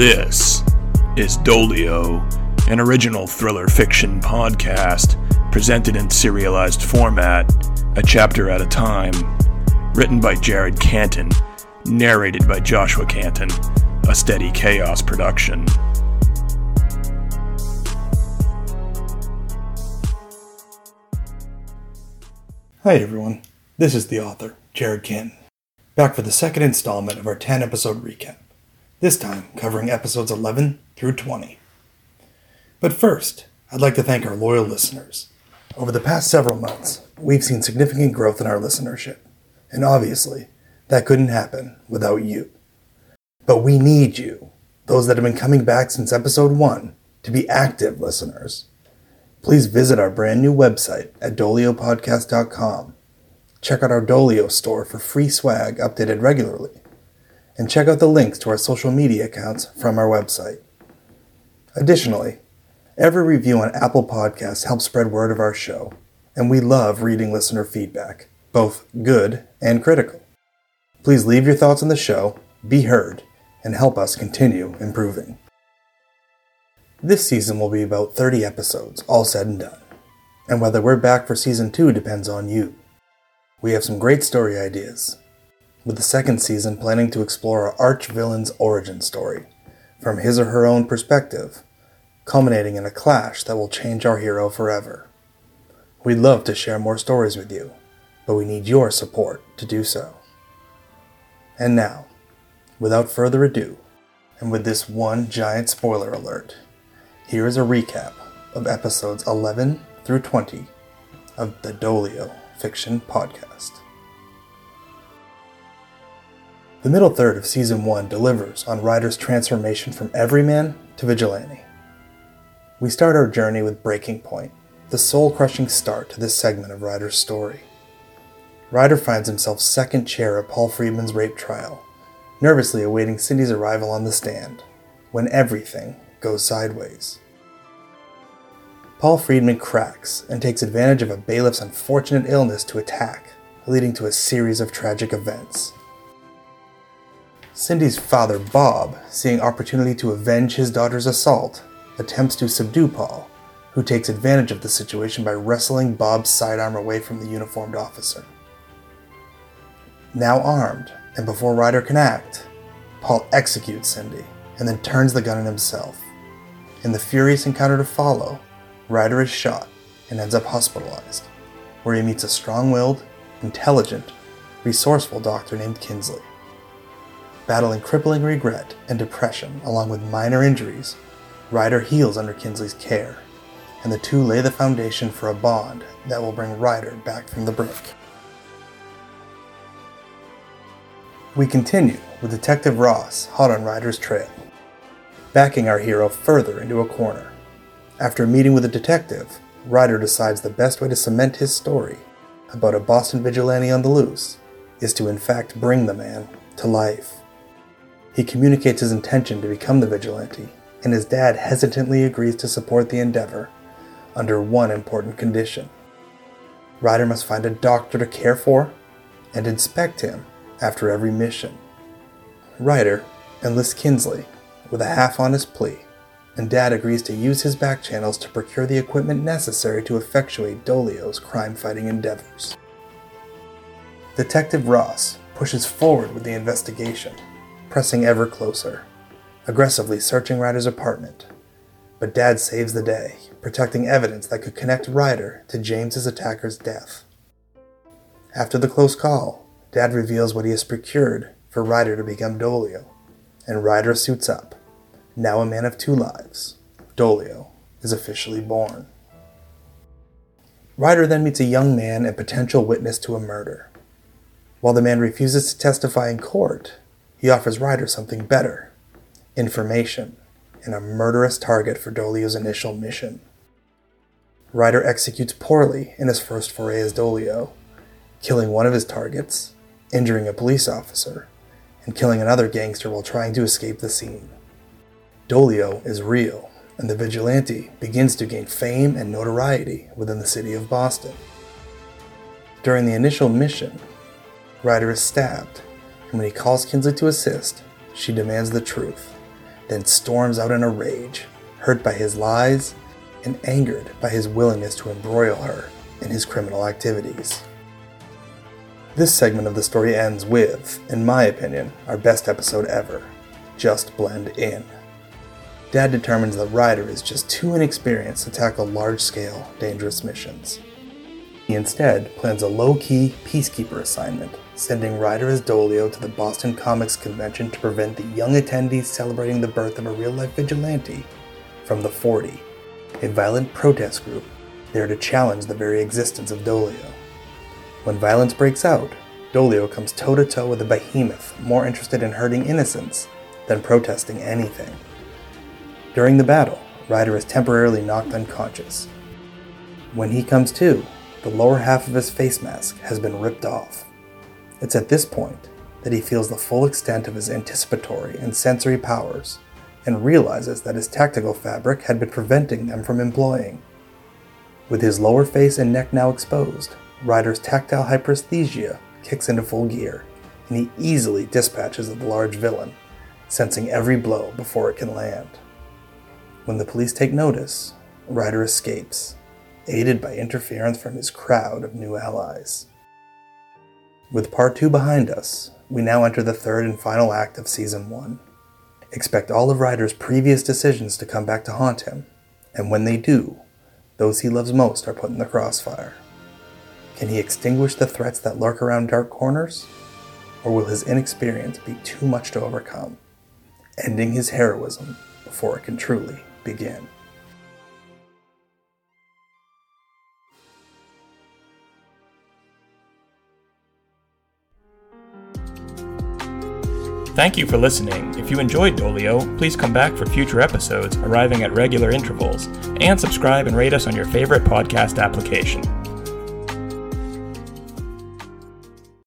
This is Dolio, an original thriller fiction podcast presented in serialized format, a chapter at a time. Written by Jared Canton, narrated by Joshua Canton, a steady chaos production. Hi everyone, this is the author, Jared Canton, back for the second installment of our 10 episode recap, this time covering episodes 11 through 20. But first, I'd like to thank our loyal listeners. Over the past several months, we've seen significant growth in our listenership, and obviously, that couldn't happen without you. But we need you, those that have been coming back since episode 1, to be active listeners please visit our brand new website at doliopodcast.com. Check out our Dolio store for free swag updated regularly. And check out the links to our social media accounts from our website. Additionally, every review on Apple Podcasts helps spread word of our show, and we love reading listener feedback, both good and critical. Please leave your thoughts on the show, be heard, and help us continue improving. This season will be about 30 episodes, all said and done. And whether we're back for season 2 depends on you. We have some great story ideas, with the second season planning to explore our arch villain's origin story, from his or her own perspective, culminating in a clash that will change our hero forever. We'd love to share more stories with you, but we need your support to do so. And now, without further ado, and with this one giant spoiler alert, here is a recap of episodes 11 through 20 of the Dolio Fiction Podcast. The middle third of Season 1 delivers on Ryder's transformation from everyman to vigilante. We start our journey with Breaking Point, the soul crushing start to this segment of Ryder's story. Ryder finds himself second chair at Paul Friedman's rape trial, nervously awaiting Cindy's arrival on the stand, when everything goes sideways. Paul Friedman cracks and takes advantage of a bailiff's unfortunate illness to attack, leading to a series of tragic events. Cindy's father, Bob, seeing opportunity to avenge his daughter's assault, attempts to subdue Paul, who takes advantage of the situation by wrestling Bob's sidearm away from the uniformed officer. Now armed, and before Ryder can act, Paul executes Cindy and then turns the gun on himself. In the furious encounter to follow, Ryder is shot and ends up hospitalized, where he meets a strong willed, intelligent, resourceful doctor named Kinsley. Battling crippling regret and depression along with minor injuries, Ryder heals under Kinsley's care, and the two lay the foundation for a bond that will bring Ryder back from the brink. We continue with Detective Ross hot on Ryder's trail, backing our hero further into a corner. After meeting with a detective, Ryder decides the best way to cement his story about a Boston vigilante on the loose is to in fact bring the man to life. He communicates his intention to become the vigilante, and his dad hesitantly agrees to support the endeavor under one important condition. Ryder must find a doctor to care for and inspect him after every mission. Ryder enlists Kinsley with a half honest plea, and Dad agrees to use his back channels to procure the equipment necessary to effectuate Dolio's crime fighting endeavors. Detective Ross pushes forward with the investigation, pressing ever closer, aggressively searching Ryder's apartment. But Dad saves the day, protecting evidence that could connect Ryder to James's attacker's death. After the close call, Dad reveals what he has procured for Ryder to become Dolio, and Ryder suits up. Now a man of two lives, Dolio is officially born. Ryder then meets a young man and potential witness to a murder. While the man refuses to testify in court, he offers Ryder something better information and a murderous target for Dolio's initial mission. Ryder executes poorly in his first foray as Dolio, killing one of his targets injuring a police officer, and killing another gangster while trying to escape the scene. Dolio is real, and the vigilante begins to gain fame and notoriety within the city of Boston. During the initial mission, Ryder is stabbed, when he calls Kinsley to assist, she demands the truth then storms out in a rage, hurt by his lies and angered by his willingness to embroil her in his criminal activities. This segment of the story ends with, in my opinion, our best episode ever Just Blend In. Dad determines that Ryder is just too inexperienced to tackle large scale, dangerous missions. He instead plans a low key peacekeeper assignment, sending Ryder as Dolio to the Boston Comics Convention to prevent the young attendees celebrating the birth of a real life vigilante from the 40, a violent protest group there to challenge the very existence of Dolio. When violence breaks out, Dolio comes toe to toe with a behemoth more interested in hurting innocents than protesting anything. During the battle, Ryder is temporarily knocked unconscious. When he comes to, the lower half of his face mask has been ripped off. It's at this point that he feels the full extent of his anticipatory and sensory powers and realizes that his tactical fabric had been preventing them from employing. With his lower face and neck now exposed, Ryder's tactile hyperesthesia kicks into full gear, and he easily dispatches the large villain, sensing every blow before it can land. When the police take notice, Ryder escapes, aided by interference from his crowd of new allies. With part 2 behind us, we now enter the third and final act of Season 1. Expect all of Ryder's previous decisions to come back to haunt him, and when they do, those he loves most are put in the crossfire. Can he extinguish the threats that lurk around dark corners? Or will his inexperience be too much to overcome, ending his heroism before it can truly begin. Thank you for listening. If you enjoyed Dolio, please come back for future episodes arriving at regular intervals, and subscribe and rate us on your favorite podcast application.